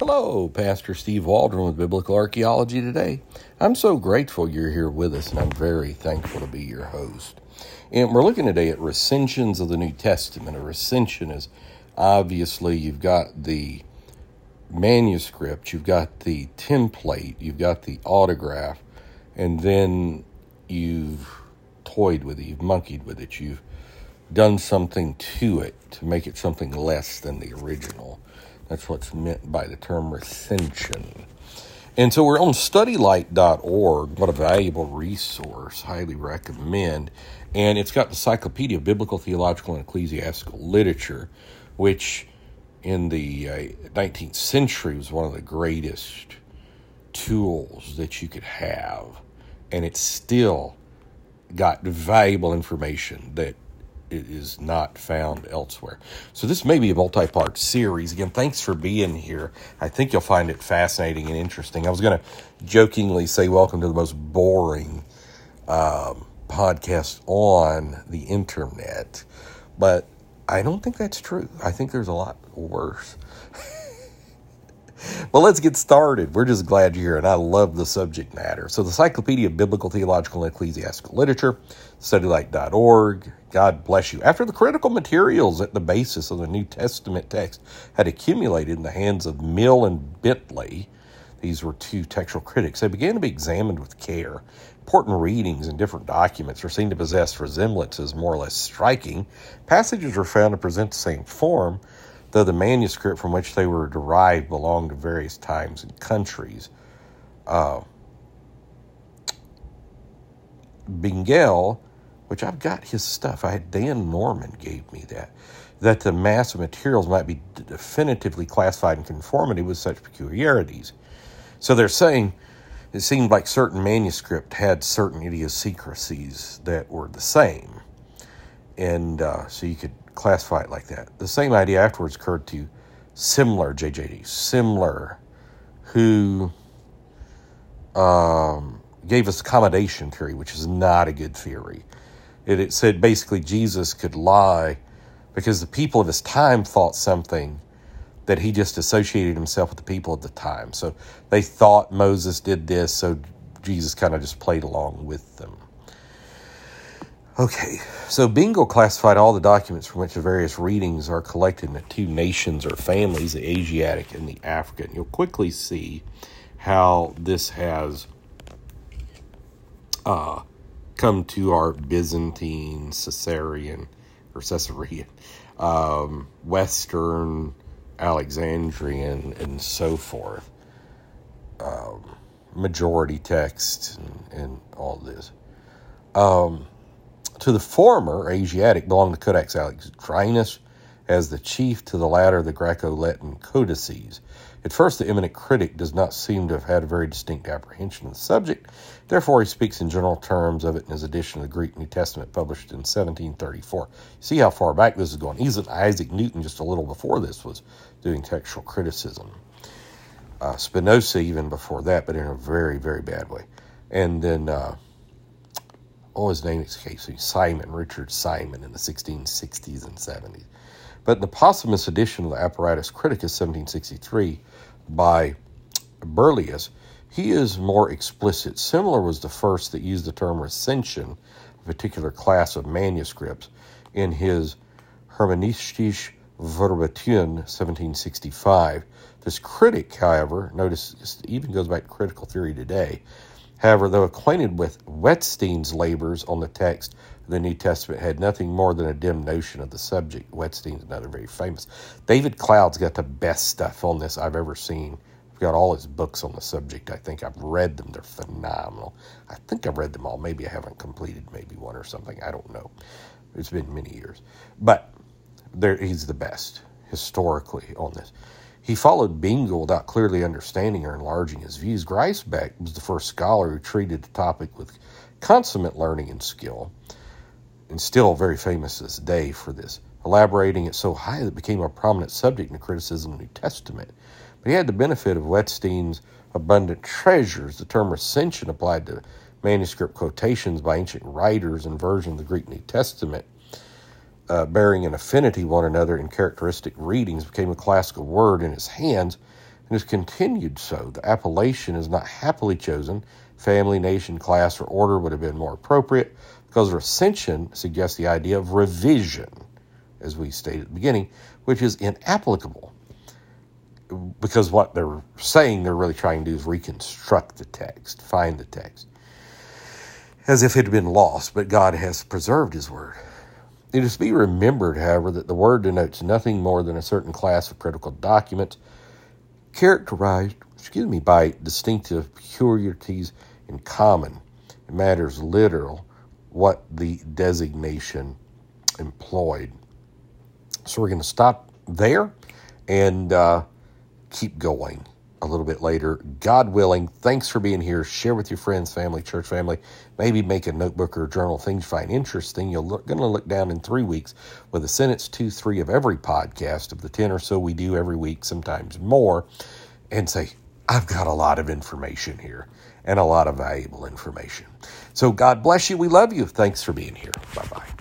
Hello, Pastor Steve Waldron with Biblical Archaeology today. I'm so grateful you're here with us, and I'm very thankful to be your host. And we're looking today at recensions of the New Testament. A recension is obviously you've got the manuscript, you've got the template, you've got the autograph, and then you've toyed with it, you've monkeyed with it, you've done something to it to make it something less than the original. That's what's meant by the term recension. And so we're on studylight.org. What a valuable resource. Highly recommend. And it's got the Encyclopedia of Biblical, Theological, and Ecclesiastical Literature, which in the uh, 19th century was one of the greatest tools that you could have. And it's still got valuable information that it is not found elsewhere. So this may be a multi-part series. Again, thanks for being here. I think you'll find it fascinating and interesting. I was going to jokingly say welcome to the most boring um, podcast on the internet, but I don't think that's true. I think there's a lot worse. well, let's get started. We're just glad you're here, and I love the subject matter. So, the Encyclopedia of Biblical, Theological, and Ecclesiastical Literature, studylight.org. God bless you. After the critical materials at the basis of the New Testament text had accumulated in the hands of Mill and Bentley, these were two textual critics, they began to be examined with care. Important readings in different documents were seen to possess resemblances more or less striking. Passages were found to present the same form, though the manuscript from which they were derived belonged to various times and countries. Uh, Bengel, which I've got his stuff, I had Dan Norman gave me that, that the mass of materials might be definitively classified in conformity with such peculiarities. So they're saying it seemed like certain manuscript had certain idiosyncrasies that were the same. And uh, so you could classify it like that. The same idea afterwards occurred to Semler JJD, Semler, who um, gave us accommodation theory, which is not a good theory. It, it said basically Jesus could lie because the people of his time thought something that he just associated himself with the people of the time. So they thought Moses did this, so Jesus kind of just played along with them. Okay, so Bengel classified all the documents from which the various readings are collected into two nations or families, the Asiatic and the African. You'll quickly see how this has uh, come to our Byzantine, Caesarean, or Caesarean, um, Western, Alexandrian, and so forth. Um, majority text and, and all this. Um, to the former, Asiatic, belonged the Codex Alexandrinus as the chief, to the latter, the Greco Latin codices. At first, the eminent critic does not seem to have had a very distinct apprehension of the subject. Therefore, he speaks in general terms of it in his edition of the Greek New Testament published in 1734. See how far back this is going. Even Isaac Newton, just a little before this, was doing textual criticism. Uh, Spinoza, even before that, but in a very, very bad way. And then uh, oh, his name escapes me, Simon, Richard Simon, in the 1660s and 70s. But in the posthumous edition of the Apparatus Criticus, 1763, by Berlius, he is more explicit. Semler was the first that used the term recension, a particular class of manuscripts, in his Hermeneutische Verbation, 1765. This critic, however, notice even goes back to critical theory today, However, though acquainted with Wettstein's labors on the text the New Testament, had nothing more than a dim notion of the subject. Wettstein's another very famous. David Cloud's got the best stuff on this I've ever seen. I've got all his books on the subject. I think I've read them. They're phenomenal. I think I've read them all. Maybe I haven't completed maybe one or something. I don't know. It's been many years. But there, he's the best historically on this. He followed Bengel without clearly understanding or enlarging his views. Griesbach was the first scholar who treated the topic with consummate learning and skill, and still very famous this day for this, elaborating it so high that it became a prominent subject in the criticism of the New Testament. But he had the benefit of Wettstein's abundant treasures. The term recension applied to manuscript quotations by ancient writers and versions of the Greek New Testament uh, bearing an affinity one another in characteristic readings became a classical word in his hands, and has continued so. The appellation is not happily chosen. Family, nation, class, or order would have been more appropriate because recension suggests the idea of revision, as we stated at the beginning, which is inapplicable because what they're saying they're really trying to do is reconstruct the text, find the text, as if it had been lost, but God has preserved His Word. It is to be remembered, however, that the Word denotes nothing more than a certain class of critical documents characterized, excuse me, by distinctive peculiarities in common. It matters literal what the designation employed. So we're going to stop there and uh, keep going a little bit later. God willing, thanks for being here. Share with your friends, family, church family. Maybe make a notebook or a journal, things you find interesting. You're going to look down in three weeks with a sentence two, three of every podcast of the 10 or so we do every week, sometimes more, and say, I've got a lot of information here and a lot of valuable information. So God bless you. We love you. Thanks for being here. Bye bye.